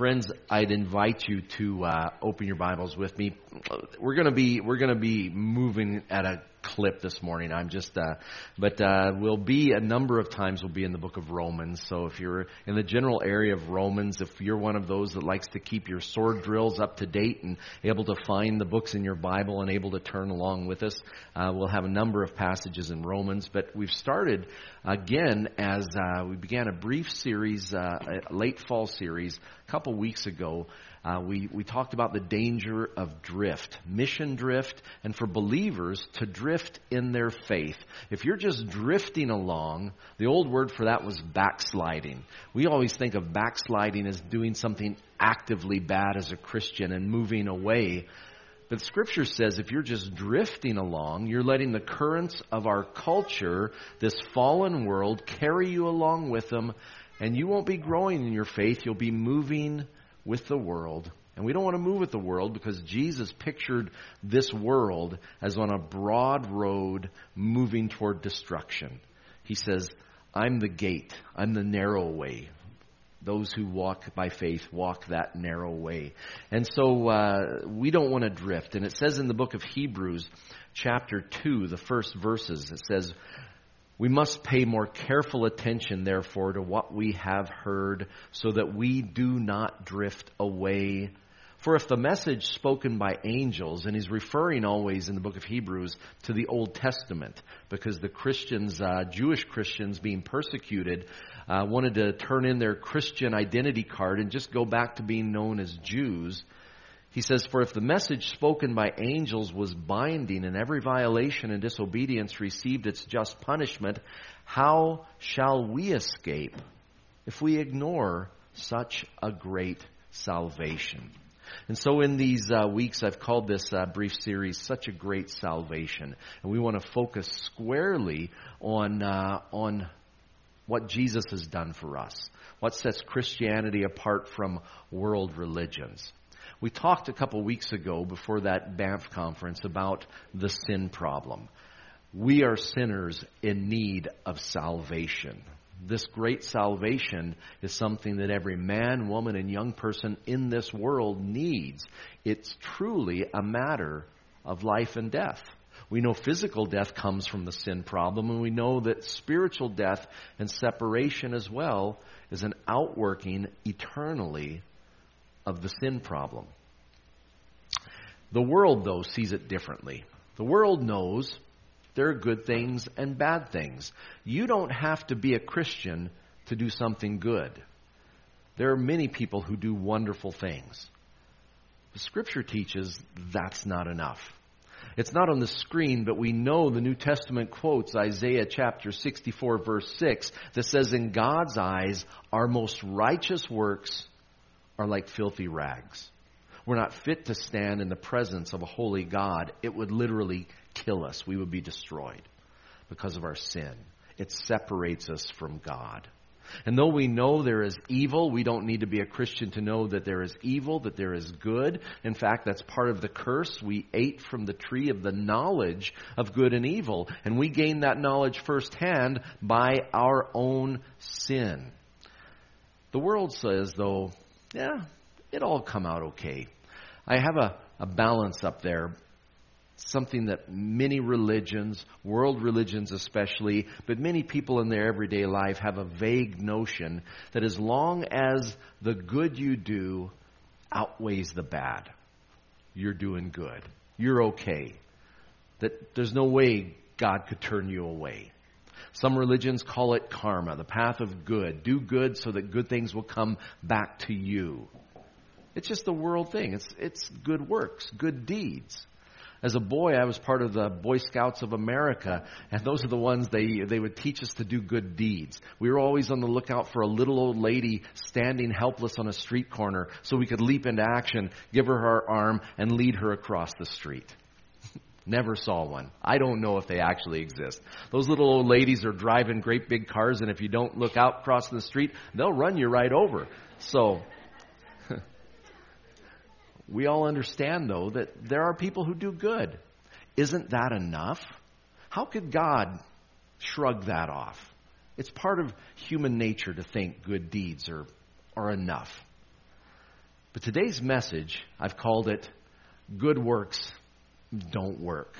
Friends, I'd invite you to uh, open your Bibles with me. We're to be we're to be moving at a clip this morning. I'm just, uh, but uh, we'll be a number of times. We'll be in the book of Romans. So if you're in the general area of Romans, if you're one of those that likes to keep your sword drills up to date and able to find the books in your Bible and able to turn along with us, uh, we'll have a number of passages in Romans. But we've started again as uh, we began a brief series, uh, late fall series, a couple weeks ago uh, we, we talked about the danger of drift, mission drift, and for believers to drift in their faith. If you're just drifting along, the old word for that was backsliding. We always think of backsliding as doing something actively bad as a Christian and moving away. But Scripture says if you're just drifting along, you're letting the currents of our culture, this fallen world, carry you along with them, and you won't be growing in your faith. You'll be moving with the world. And we don't want to move with the world because Jesus pictured this world as on a broad road moving toward destruction. He says, I'm the gate, I'm the narrow way. Those who walk by faith walk that narrow way. And so uh, we don't want to drift. And it says in the book of Hebrews, chapter 2, the first verses, it says, we must pay more careful attention, therefore, to what we have heard so that we do not drift away. For if the message spoken by angels, and he's referring always in the book of Hebrews to the Old Testament, because the Christians, uh, Jewish Christians being persecuted, uh, wanted to turn in their Christian identity card and just go back to being known as Jews. He says, For if the message spoken by angels was binding and every violation and disobedience received its just punishment, how shall we escape if we ignore such a great salvation? And so, in these uh, weeks, I've called this uh, brief series "Such a Great Salvation," and we want to focus squarely on uh, on what Jesus has done for us, what sets Christianity apart from world religions. We talked a couple weeks ago before that Banff conference about the sin problem. We are sinners in need of salvation. This great salvation is something that every man, woman, and young person in this world needs. It's truly a matter of life and death. We know physical death comes from the sin problem, and we know that spiritual death and separation as well is an outworking eternally of the sin problem. The world, though, sees it differently. The world knows there are good things and bad things. You don't have to be a Christian to do something good. There are many people who do wonderful things. The Scripture teaches that's not enough. It's not on the screen, but we know the New Testament quotes Isaiah chapter 64, verse 6, that says, In God's eyes, our most righteous works are like filthy rags. We're not fit to stand in the presence of a holy God. It would literally kill us. We would be destroyed because of our sin. It separates us from God. And though we know there is evil, we don't need to be a Christian to know that there is evil, that there is good. In fact, that's part of the curse. We ate from the tree of the knowledge of good and evil, and we gain that knowledge firsthand by our own sin. The world says, though, yeah, it all come out okay. I have a, a balance up there, something that many religions, world religions especially, but many people in their everyday life have a vague notion that as long as the good you do outweighs the bad, you're doing good. You're okay. That there's no way God could turn you away. Some religions call it karma, the path of good. Do good so that good things will come back to you. It's just the world thing. It's, it's good works, good deeds. As a boy, I was part of the Boy Scouts of America, and those are the ones they, they would teach us to do good deeds. We were always on the lookout for a little old lady standing helpless on a street corner so we could leap into action, give her our arm, and lead her across the street. Never saw one. I don't know if they actually exist. Those little old ladies are driving great big cars, and if you don't look out crossing the street, they'll run you right over. So, we all understand, though, that there are people who do good. Isn't that enough? How could God shrug that off? It's part of human nature to think good deeds are, are enough. But today's message, I've called it Good Works Don't Work.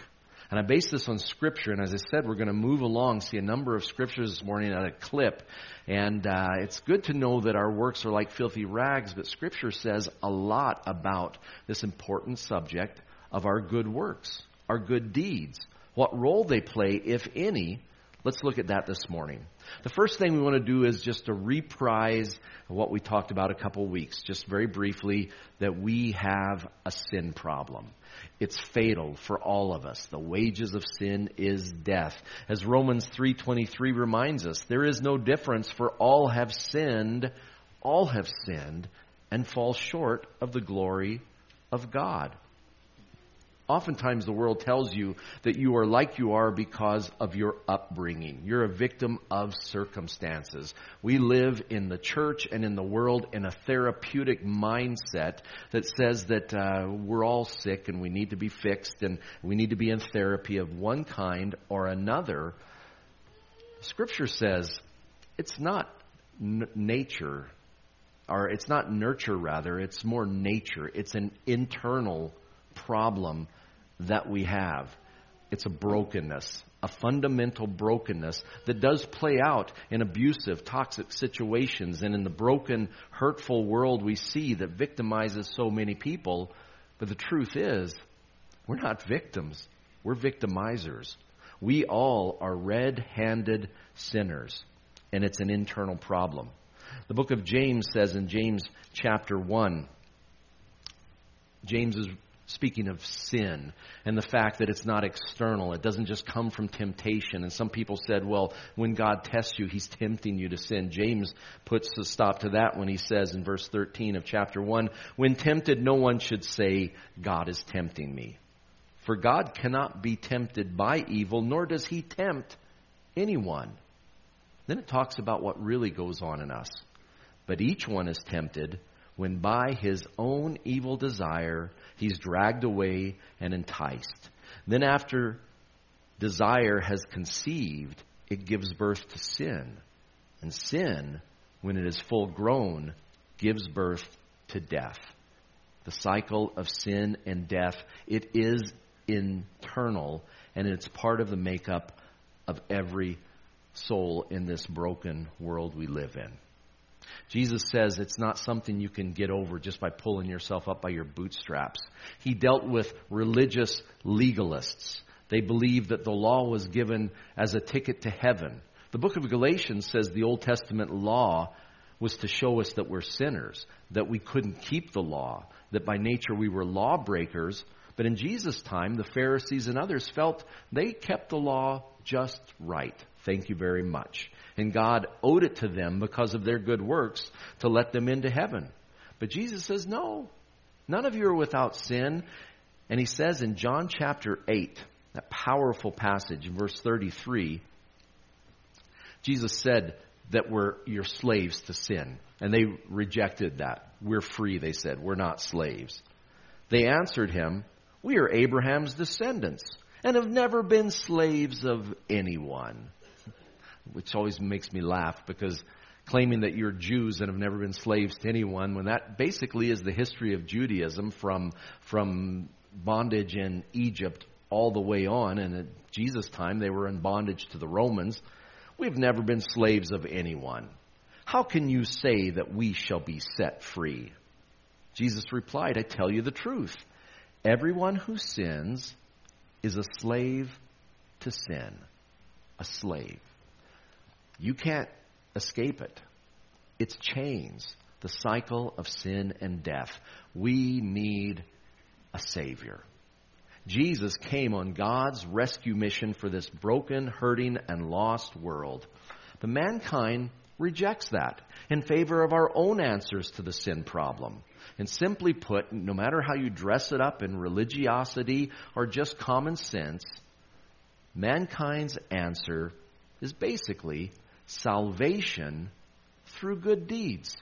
And I base this on Scripture. And as I said, we're going to move along, see a number of Scriptures this morning at a clip. And uh, it's good to know that our works are like filthy rags, but Scripture says a lot about this important subject of our good works, our good deeds, what role they play, if any. Let's look at that this morning. The first thing we want to do is just to reprise what we talked about a couple weeks, just very briefly, that we have a sin problem. It's fatal for all of us. The wages of sin is death. As Romans 3:23 reminds us, there is no difference for all have sinned, all have sinned and fall short of the glory of God. Oftentimes, the world tells you that you are like you are because of your upbringing. You're a victim of circumstances. We live in the church and in the world in a therapeutic mindset that says that uh, we're all sick and we need to be fixed and we need to be in therapy of one kind or another. Scripture says it's not n- nature, or it's not nurture, rather, it's more nature. It's an internal problem that we have. It's a brokenness, a fundamental brokenness that does play out in abusive, toxic situations and in the broken, hurtful world we see that victimizes so many people. But the truth is, we're not victims, we're victimizers. We all are red handed sinners, and it's an internal problem. The book of James says in James chapter 1, James is speaking of sin and the fact that it's not external. It doesn't just come from temptation. And some people said, well, when God tests you, he's tempting you to sin. James puts a stop to that when he says in verse 13 of chapter 1, when tempted, no one should say, God is tempting me. For God cannot be tempted by evil, nor does he tempt anyone. Then it talks about what really goes on in us. But each one is tempted when by his own evil desire he's dragged away and enticed. Then, after desire has conceived, it gives birth to sin. And sin, when it is full grown, gives birth to death. The cycle of sin and death, it is internal, and it's part of the makeup of every soul in this broken world we live in. Jesus says it's not something you can get over just by pulling yourself up by your bootstraps. He dealt with religious legalists. They believed that the law was given as a ticket to heaven. The book of Galatians says the Old Testament law was to show us that we're sinners, that we couldn't keep the law, that by nature we were lawbreakers. But in Jesus' time, the Pharisees and others felt they kept the law just right. Thank you very much and God owed it to them because of their good works to let them into heaven. But Jesus says, No, none of you are without sin. And he says in John chapter 8, that powerful passage in verse 33, Jesus said that we're your slaves to sin. And they rejected that. We're free, they said. We're not slaves. They answered him, We are Abraham's descendants and have never been slaves of anyone which always makes me laugh because claiming that you're Jews and have never been slaves to anyone, when that basically is the history of Judaism from, from bondage in Egypt all the way on. And at Jesus' time, they were in bondage to the Romans. We've never been slaves of anyone. How can you say that we shall be set free? Jesus replied, I tell you the truth. Everyone who sins is a slave to sin. A slave. You can't escape it. It's chains, the cycle of sin and death. We need a Savior. Jesus came on God's rescue mission for this broken, hurting, and lost world. But mankind rejects that in favor of our own answers to the sin problem. And simply put, no matter how you dress it up in religiosity or just common sense, mankind's answer is basically salvation through good deeds.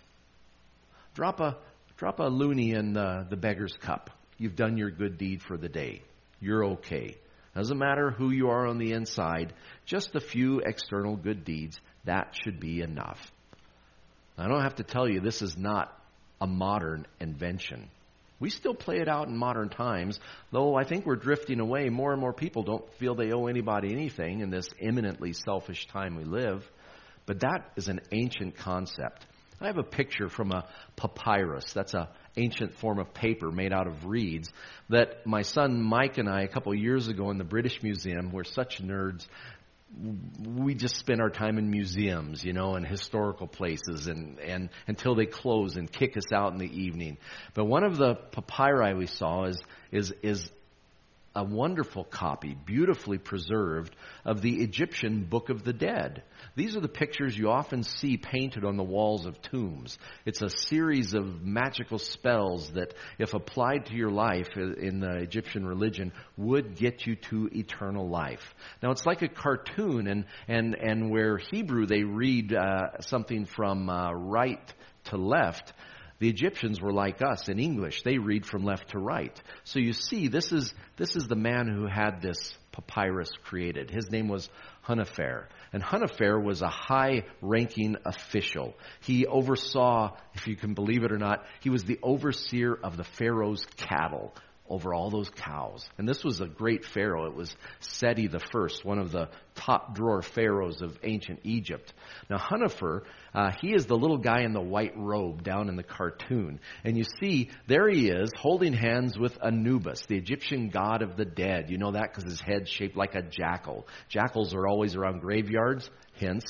Drop a, drop a loonie in the, the beggar's cup. You've done your good deed for the day. You're okay. Doesn't matter who you are on the inside, just a few external good deeds. That should be enough. I don't have to tell you, this is not a modern invention. We still play it out in modern times, though I think we're drifting away. More and more people don't feel they owe anybody anything in this eminently selfish time we live. But that is an ancient concept. I have a picture from a papyrus. That's a ancient form of paper made out of reeds that my son Mike and I a couple years ago in the British Museum, we're such nerds, we just spend our time in museums, you know, and historical places and, and until they close and kick us out in the evening. But one of the papyri we saw is is is a wonderful copy, beautifully preserved, of the Egyptian Book of the Dead. These are the pictures you often see painted on the walls of tombs. It's a series of magical spells that, if applied to your life in the Egyptian religion, would get you to eternal life. Now, it's like a cartoon, and, and, and where Hebrew they read uh, something from uh, right to left, the Egyptians were like us in English. They read from left to right. So you see, this is, this is the man who had this papyrus created. His name was Hunefer. And Hunefer was a high ranking official. He oversaw, if you can believe it or not, he was the overseer of the Pharaoh's cattle over all those cows. And this was a great pharaoh. It was Seti the first, one of the top drawer pharaohs of ancient Egypt. Now, Hunefer, uh, he is the little guy in the white robe down in the cartoon. And you see, there he is holding hands with Anubis, the Egyptian god of the dead. You know that because his head's shaped like a jackal. Jackals are always around graveyards, hence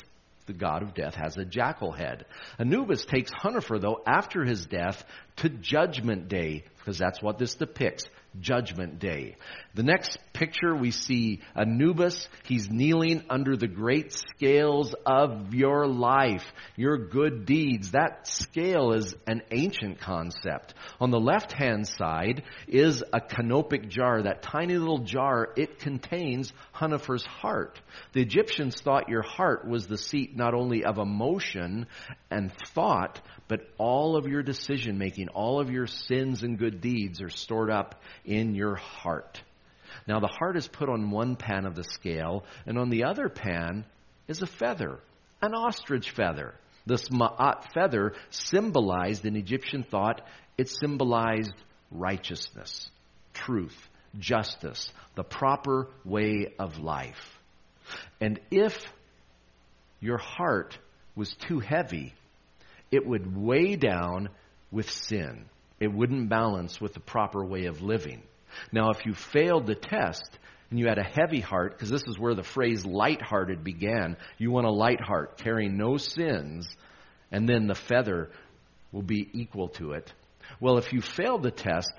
the god of death, has a jackal head. Anubis takes Hunefer, though, after his death to Judgment Day, because that's what this depicts. Judgment Day. The next picture we see Anubis. He's kneeling under the great scales of your life, your good deeds. That scale is an ancient concept. On the left hand side is a canopic jar, that tiny little jar. It contains Hunefer's heart. The Egyptians thought your heart was the seat not only of emotion and thought, but all of your decision making, all of your sins and good deeds are stored up in your heart. Now, the heart is put on one pan of the scale, and on the other pan is a feather, an ostrich feather. This ma'at feather symbolized in Egyptian thought, it symbolized righteousness, truth, justice, the proper way of life. And if your heart was too heavy, it would weigh down with sin. It wouldn't balance with the proper way of living. Now, if you failed the test and you had a heavy heart, because this is where the phrase light-hearted began, you want a light heart carrying no sins, and then the feather will be equal to it. Well, if you failed the test,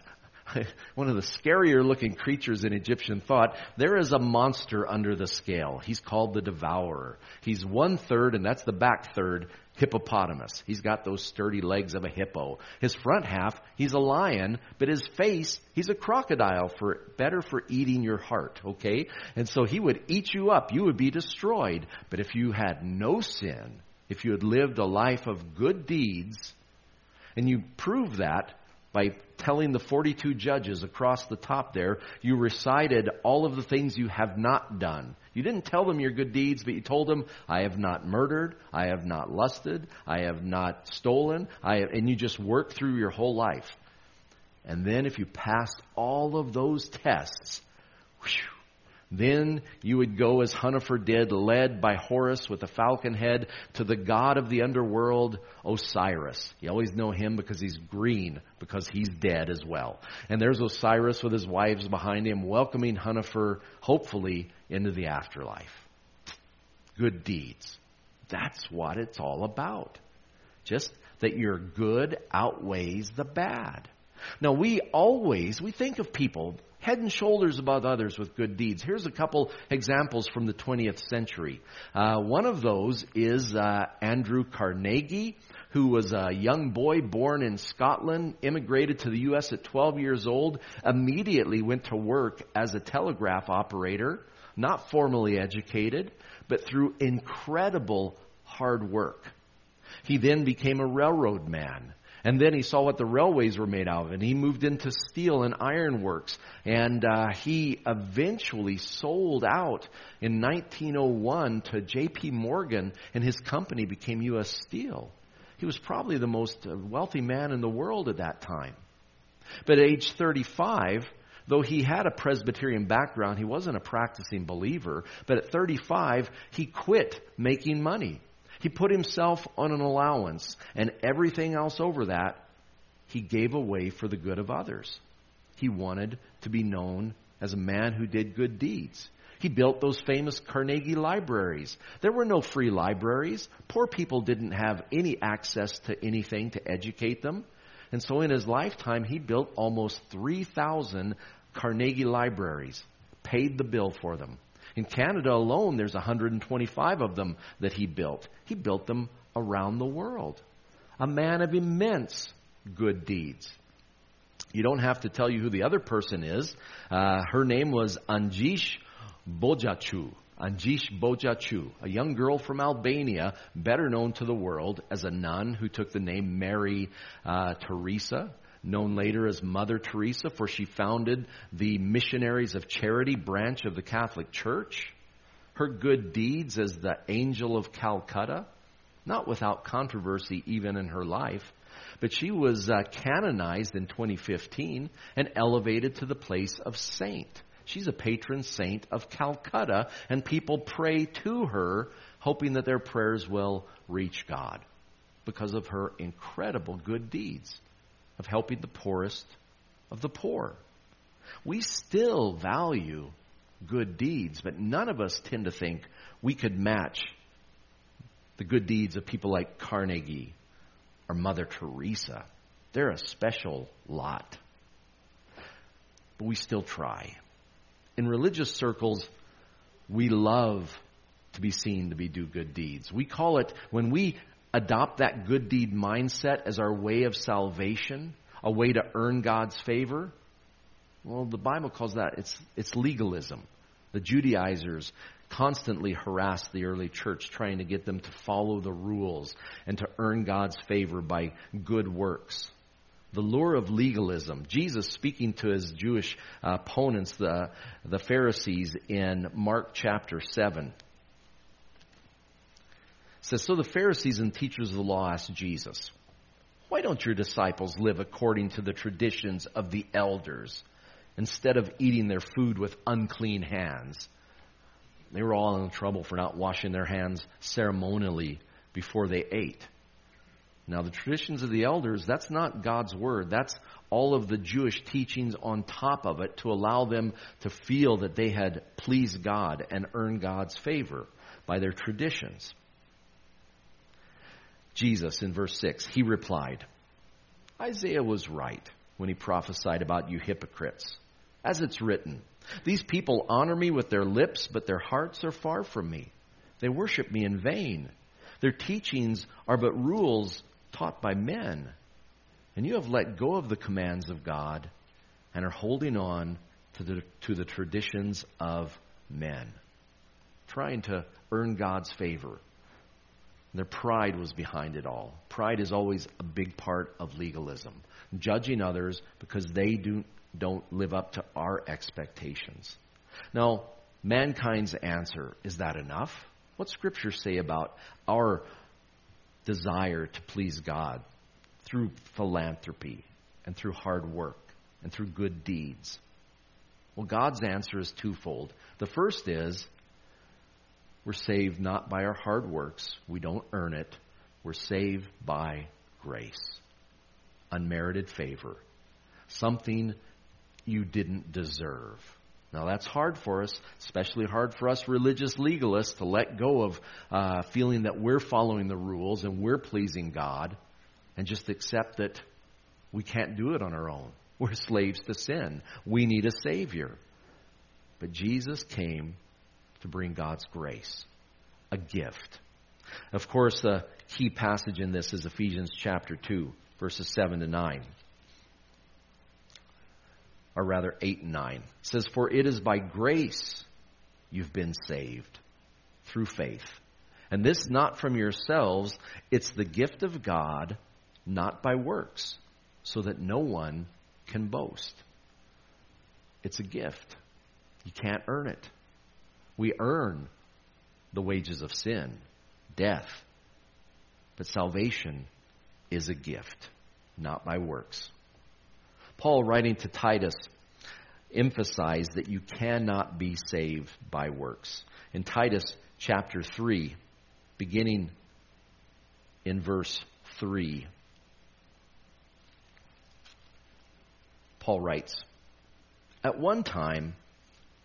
one of the scarier looking creatures in Egyptian thought, there is a monster under the scale. He's called the devourer. He's one third, and that's the back third, hippopotamus. He's got those sturdy legs of a hippo. His front half, he's a lion, but his face, he's a crocodile for better for eating your heart, okay? And so he would eat you up. You would be destroyed. But if you had no sin, if you had lived a life of good deeds, and you prove that by telling the 42 judges across the top there, you recited all of the things you have not done. You didn't tell them your good deeds, but you told them, I have not murdered, I have not lusted, I have not stolen, I have, and you just worked through your whole life. And then if you passed all of those tests, whew, then you would go as Hunefer did, led by Horus with a falcon head, to the god of the underworld, Osiris. You always know him because he's green, because he's dead as well. And there's Osiris with his wives behind him, welcoming Hunefer, hopefully, into the afterlife. Good deeds. That's what it's all about. Just that your good outweighs the bad. Now we always, we think of people head and shoulders above others with good deeds. Here's a couple examples from the 20th century. Uh, one of those is uh, Andrew Carnegie, who was a young boy born in Scotland, immigrated to the U.S. at 12 years old, immediately went to work as a telegraph operator, not formally educated, but through incredible hard work. He then became a railroad man and then he saw what the railways were made out of, and he moved into steel and ironworks. And uh, he eventually sold out in 1901 to J.P. Morgan, and his company became U.S. Steel. He was probably the most uh, wealthy man in the world at that time. But at age 35, though he had a Presbyterian background, he wasn't a practicing believer. But at 35, he quit making money. He put himself on an allowance, and everything else over that, he gave away for the good of others. He wanted to be known as a man who did good deeds. He built those famous Carnegie libraries. There were no free libraries. Poor people didn't have any access to anything to educate them. And so in his lifetime, he built almost 3,000 Carnegie libraries, paid the bill for them. In Canada alone, there's 125 of them that he built. He built them around the world. A man of immense good deeds. You don't have to tell you who the other person is. Uh, her name was Anjish Bojaxhiu. Anjish Bojaxhiu, a young girl from Albania, better known to the world as a nun who took the name Mary uh, Teresa, known later as Mother Teresa, for she founded the Missionaries of Charity branch of the Catholic Church. Her good deeds as the Angel of Calcutta, not without controversy even in her life, but she was uh, canonized in 2015 and elevated to the place of saint. She's a patron saint of Calcutta, and people pray to her, hoping that their prayers will reach God because of her incredible good deeds of helping the poorest of the poor. We still value good deeds, but none of us tend to think we could match the good deeds of people like Carnegie or Mother Teresa. They're a special lot. But we still try in religious circles, we love to be seen to be do good deeds. We call it, when we adopt that good deed mindset as our way of salvation, a way to earn God's favor, well, the Bible calls that, it's, it's legalism. The Judaizers constantly harassed the early church, trying to get them to follow the rules and to earn God's favor by good works the lure of legalism. Jesus speaking to his Jewish uh, opponents, the, the Pharisees, in Mark chapter 7. Says, So the Pharisees and teachers of the law asked Jesus, Why don't your disciples live according to the traditions of the elders instead of eating their food with unclean hands? They were all in trouble for not washing their hands ceremonially before they ate. Now, the traditions of the elders, that's not God's word. That's all of the Jewish teachings on top of it to allow them to feel that they had pleased God and earned God's favor by their traditions. Jesus, in verse 6, he replied, Isaiah was right when he prophesied about you hypocrites. As it's written, These people honor me with their lips, but their hearts are far from me. They worship me in vain. Their teachings are but rules taught by men. And you have let go of the commands of God and are holding on to the, to the traditions of men, trying to earn God's favor. Their pride was behind it all. Pride is always a big part of legalism, judging others because they do, don't live up to our expectations. Now, mankind's answer is that enough? What scriptures say about our desire to please God through philanthropy and through hard work and through good deeds? Well, God's answer is twofold. The first is we're saved not by our hard works, we don't earn it. We're saved by grace, unmerited favor, something you didn't deserve. Now that's hard for us, especially hard for us religious legalists to let go of uh, feeling that we're following the rules and we're pleasing God and just accept that we can't do it on our own. We're slaves to sin. We need a Savior. But Jesus came to bring God's grace, a gift. Of course, the key passage in this is Ephesians chapter 2, verses 7 to 9 or rather 8 and 9. It says, For it is by grace you've been saved through faith. And this not from yourselves, it's the gift of God, not by works, so that no one can boast. It's a gift. You can't earn it. We earn the wages of sin, death. But salvation is a gift, not by works. Paul, writing to Titus, emphasized that you cannot be saved by works. In Titus chapter 3, beginning in verse 3, Paul writes, At one time,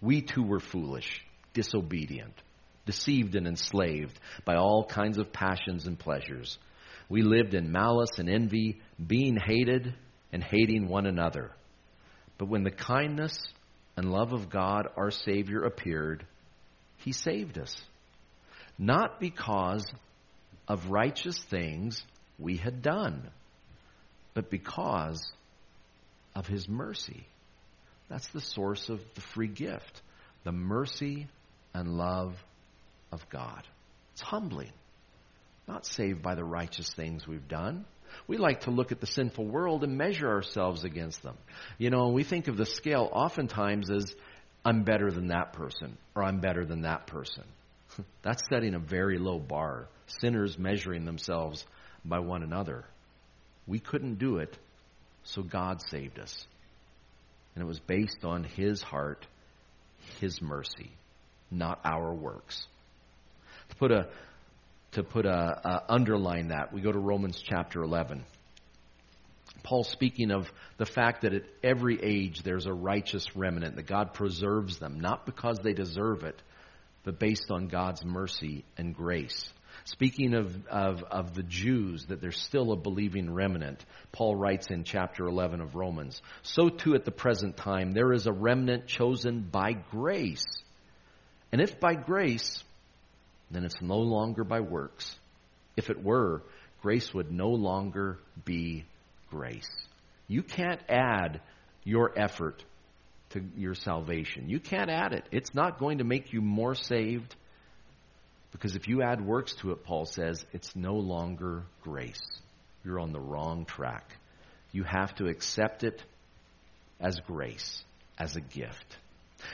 we too were foolish, disobedient, deceived and enslaved by all kinds of passions and pleasures. We lived in malice and envy, being hated and hating one another. But when the kindness and love of God, our Savior, appeared, He saved us. Not because of righteous things we had done, but because of His mercy. That's the source of the free gift the mercy and love of God. It's humbling. Not saved by the righteous things we've done. We like to look at the sinful world and measure ourselves against them. You know, we think of the scale oftentimes as I'm better than that person or I'm better than that person. That's setting a very low bar. Sinners measuring themselves by one another. We couldn't do it, so God saved us. And it was based on His heart, His mercy, not our works. To put a to put a, a underline that, we go to Romans chapter 11. Paul speaking of the fact that at every age there's a righteous remnant, that God preserves them, not because they deserve it, but based on God's mercy and grace. Speaking of, of, of the Jews, that there's still a believing remnant, Paul writes in chapter 11 of Romans, so too at the present time there is a remnant chosen by grace. And if by grace, then it's no longer by works. If it were, grace would no longer be grace. You can't add your effort to your salvation. You can't add it. It's not going to make you more saved. Because if you add works to it, Paul says, it's no longer grace. You're on the wrong track. You have to accept it as grace, as a gift.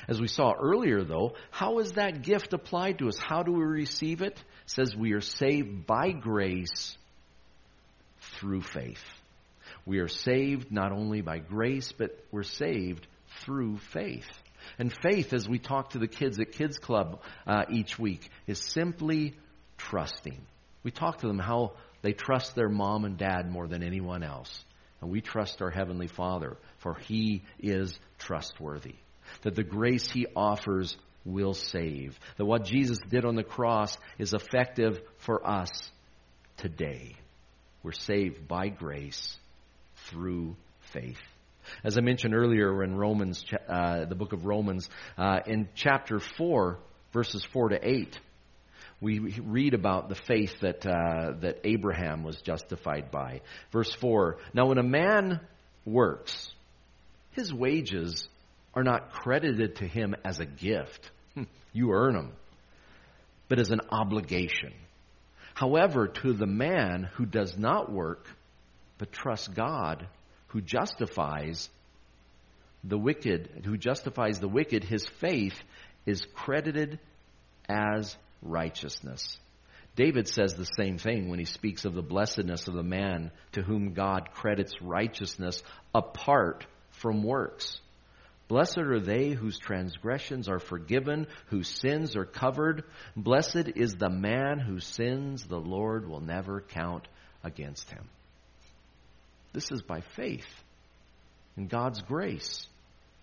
As we saw earlier, though, how is that gift applied to us? How do we receive it? it says we are saved by grace through faith. We are saved not only by grace, but we're saved through faith. And faith, as we talk to the kids at Kids Club uh, each week, is simply trusting. We talk to them how they trust their mom and dad more than anyone else. And we trust our Heavenly Father, for He is trustworthy that the grace he offers will save. That what Jesus did on the cross is effective for us today. We're saved by grace through faith. As I mentioned earlier in Romans, uh, the book of Romans, uh, in chapter 4, verses 4 to 8, we read about the faith that, uh, that Abraham was justified by. Verse 4 Now, when a man works, his wages are not credited to him as a gift. Hmm, you earn them. But as an obligation. However, to the man who does not work, but trusts God, who justifies the wicked, who justifies the wicked, his faith is credited as righteousness. David says the same thing when he speaks of the blessedness of the man to whom God credits righteousness apart from works. Blessed are they whose transgressions are forgiven, whose sins are covered. Blessed is the man whose sins the Lord will never count against him. This is by faith in God's grace,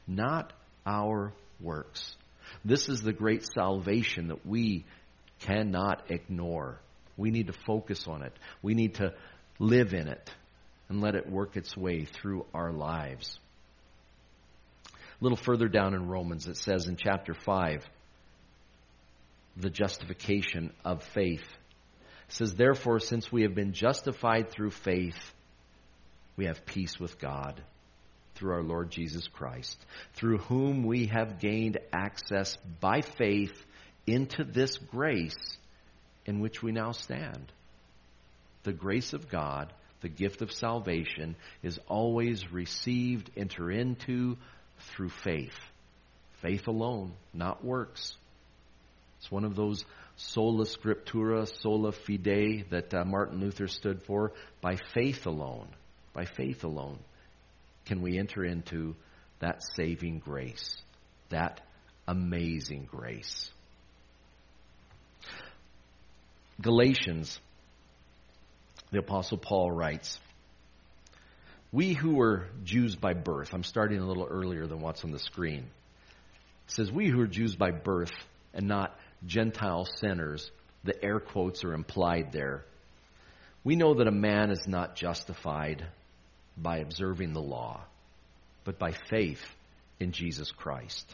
not our works. This is the great salvation that we cannot ignore. We need to focus on it. We need to live in it and let it work its way through our lives. A little further down in Romans, it says in chapter 5, the justification of faith. It says, Therefore, since we have been justified through faith, we have peace with God through our Lord Jesus Christ, through whom we have gained access by faith into this grace in which we now stand. The grace of God, the gift of salvation, is always received, enter into, through faith. Faith alone, not works. It's one of those sola scriptura, sola fide that uh, Martin Luther stood for. By faith alone, by faith alone, can we enter into that saving grace, that amazing grace. Galatians, the Apostle Paul writes, We who were Jews by birth, I'm starting a little earlier than what's on the screen. It says, We who are Jews by birth and not Gentile sinners, the air quotes are implied there. We know that a man is not justified by observing the law, but by faith in Jesus Christ.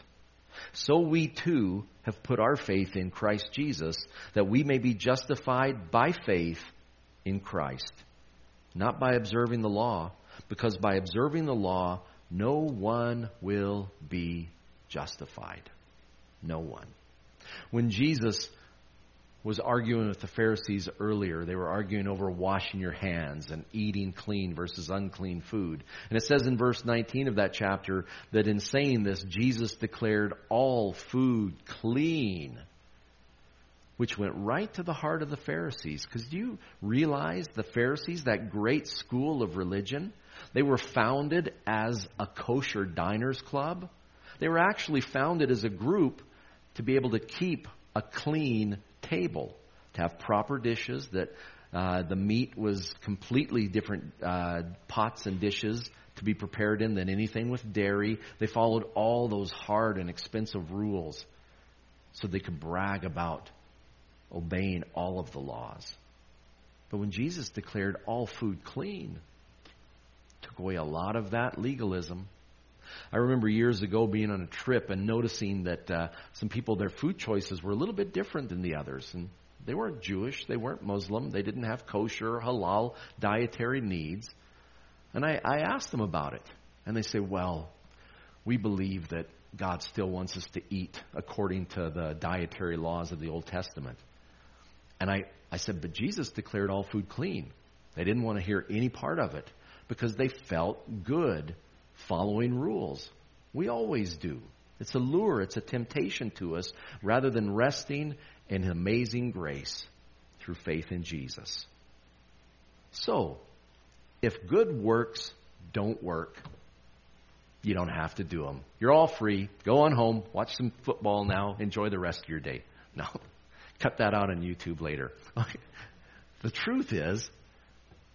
So we too have put our faith in Christ Jesus that we may be justified by faith in Christ, not by observing the law, because by observing the law, no one will be justified. No one. When Jesus was arguing with the Pharisees earlier. They were arguing over washing your hands and eating clean versus unclean food. And it says in verse 19 of that chapter that in saying this, Jesus declared all food clean, which went right to the heart of the Pharisees. Because do you realize the Pharisees, that great school of religion, they were founded as a kosher diners club? They were actually founded as a group to be able to keep a clean table, to have proper dishes, that uh, the meat was completely different uh, pots and dishes to be prepared in than anything with dairy. They followed all those hard and expensive rules so they could brag about obeying all of the laws. But when Jesus declared all food clean, took away a lot of that legalism I remember years ago being on a trip and noticing that uh, some people, their food choices were a little bit different than the others. And they weren't Jewish, they weren't Muslim, they didn't have kosher, halal dietary needs. And I, I asked them about it. And they say, well, we believe that God still wants us to eat according to the dietary laws of the Old Testament. And I, I said, but Jesus declared all food clean. They didn't want to hear any part of it because they felt good following rules. We always do. It's a lure, it's a temptation to us rather than resting in amazing grace through faith in Jesus. So, if good works don't work, you don't have to do them. You're all free. Go on home, watch some football now, enjoy the rest of your day. No, cut that out on YouTube later. the truth is,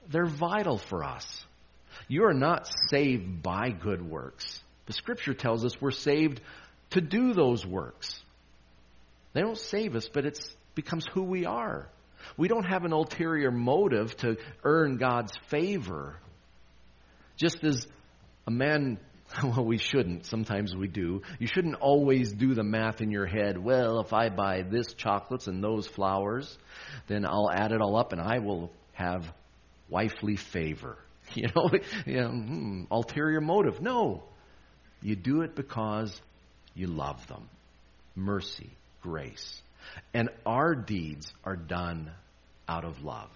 they're vital for us. You are not saved by good works. The scripture tells us we're saved to do those works. They don't save us, but it becomes who we are. We don't have an ulterior motive to earn God's favor. Just as a man, well, we shouldn't. Sometimes we do. You shouldn't always do the math in your head. Well, if I buy this chocolates and those flowers, then I'll add it all up and I will have wifely favor. You know, you know hmm, ulterior motive. No. You do it because you love them. Mercy, grace. And our deeds are done out of love.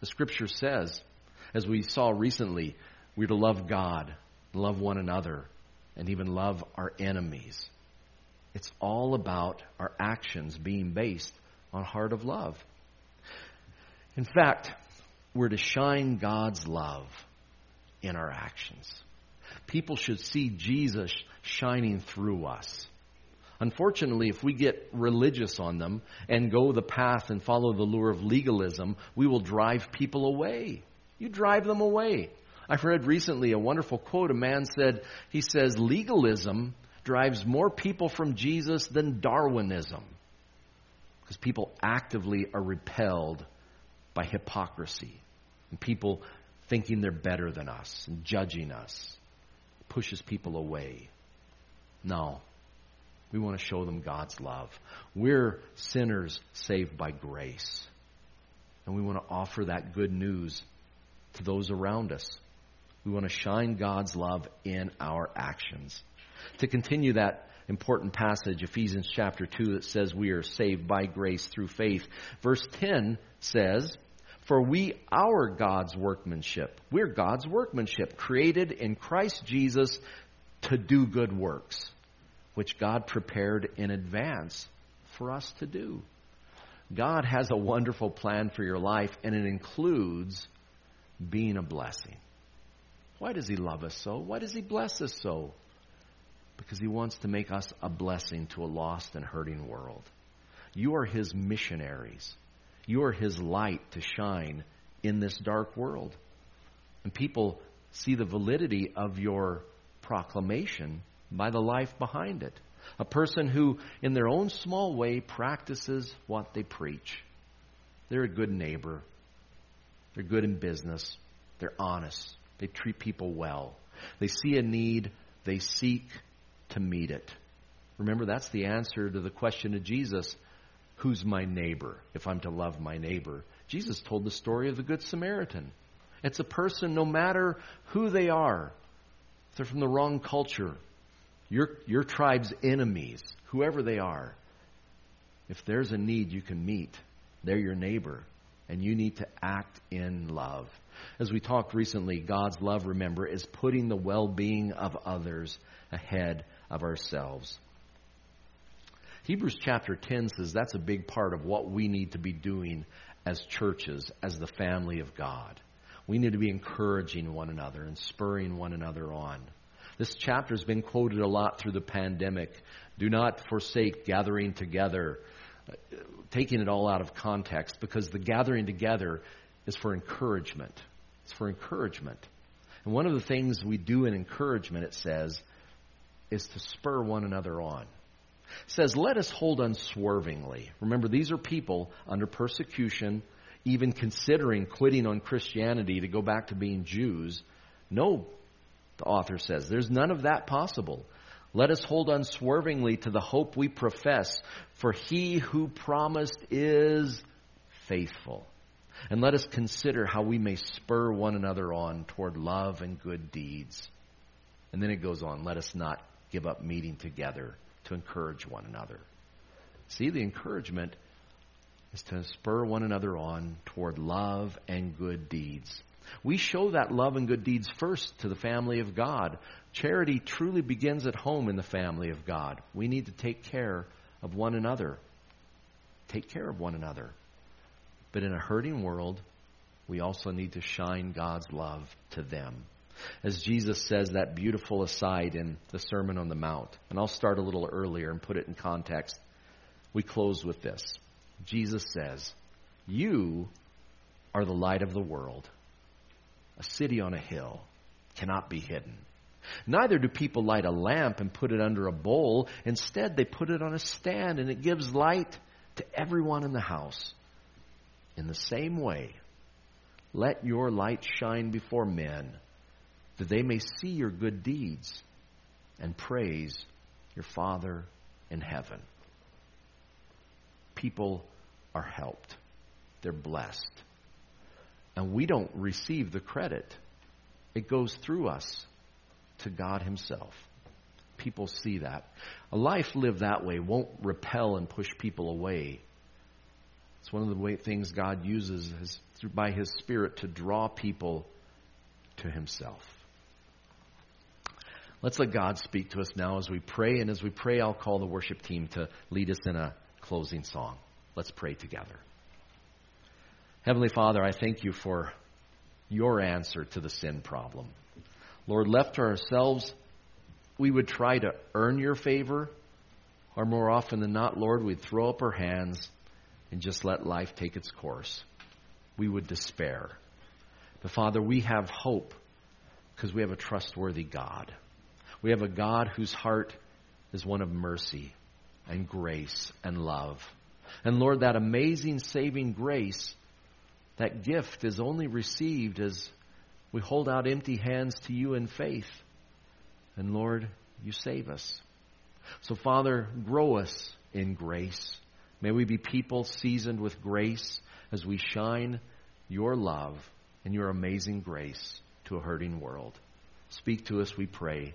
The scripture says, as we saw recently, we're to love God, love one another, and even love our enemies. It's all about our actions being based on heart of love. In fact, we're to shine God's love in our actions. People should see Jesus shining through us. Unfortunately, if we get religious on them and go the path and follow the lure of legalism, we will drive people away. You drive them away. I've read recently a wonderful quote. A man said, he says, legalism drives more people from Jesus than Darwinism. Because people actively are repelled by hypocrisy. And people thinking they're better than us and judging us pushes people away. No. We want to show them God's love. We're sinners saved by grace. And we want to offer that good news to those around us. We want to shine God's love in our actions. To continue that important passage, Ephesians chapter 2, that says we are saved by grace through faith. Verse 10 says, for we are God's workmanship. We're God's workmanship, created in Christ Jesus to do good works, which God prepared in advance for us to do. God has a wonderful plan for your life, and it includes being a blessing. Why does He love us so? Why does He bless us so? Because He wants to make us a blessing to a lost and hurting world. You are His missionaries. You are His light to shine in this dark world. And people see the validity of your proclamation by the life behind it. A person who, in their own small way, practices what they preach. They're a good neighbor. They're good in business. They're honest. They treat people well. They see a need. They seek to meet it. Remember, that's the answer to the question of Jesus Who's my neighbor if I'm to love my neighbor? Jesus told the story of the Good Samaritan. It's a person, no matter who they are, if they're from the wrong culture, your, your tribe's enemies, whoever they are, if there's a need you can meet, they're your neighbor, and you need to act in love. As we talked recently, God's love, remember, is putting the well being of others ahead of ourselves. Hebrews chapter 10 says that's a big part of what we need to be doing as churches, as the family of God. We need to be encouraging one another and spurring one another on. This chapter has been quoted a lot through the pandemic. Do not forsake gathering together, uh, taking it all out of context, because the gathering together is for encouragement. It's for encouragement. And one of the things we do in encouragement, it says, is to spur one another on says, Let us hold unswervingly. Remember, these are people under persecution, even considering quitting on Christianity to go back to being Jews. No, the author says, there's none of that possible. Let us hold unswervingly to the hope we profess, for he who promised is faithful. And let us consider how we may spur one another on toward love and good deeds. And then it goes on, let us not give up meeting together to encourage one another. See, the encouragement is to spur one another on toward love and good deeds. We show that love and good deeds first to the family of God. Charity truly begins at home in the family of God. We need to take care of one another. Take care of one another. But in a hurting world, we also need to shine God's love to them as Jesus says that beautiful aside in the Sermon on the Mount. And I'll start a little earlier and put it in context. We close with this Jesus says, You are the light of the world. A city on a hill cannot be hidden. Neither do people light a lamp and put it under a bowl. Instead, they put it on a stand and it gives light to everyone in the house. In the same way, let your light shine before men that they may see your good deeds and praise your Father in heaven. People are helped, they're blessed. And we don't receive the credit, it goes through us to God Himself. People see that. A life lived that way won't repel and push people away. It's one of the way, things God uses is by His Spirit to draw people to Himself. Let's let God speak to us now as we pray. And as we pray, I'll call the worship team to lead us in a closing song. Let's pray together. Heavenly Father, I thank you for your answer to the sin problem. Lord, left to ourselves, we would try to earn your favor, or more often than not, Lord, we'd throw up our hands and just let life take its course. We would despair. But Father, we have hope because we have a trustworthy God. We have a God whose heart is one of mercy and grace and love. And Lord, that amazing saving grace, that gift is only received as we hold out empty hands to you in faith. And Lord, you save us. So, Father, grow us in grace. May we be people seasoned with grace as we shine your love and your amazing grace to a hurting world. Speak to us, we pray.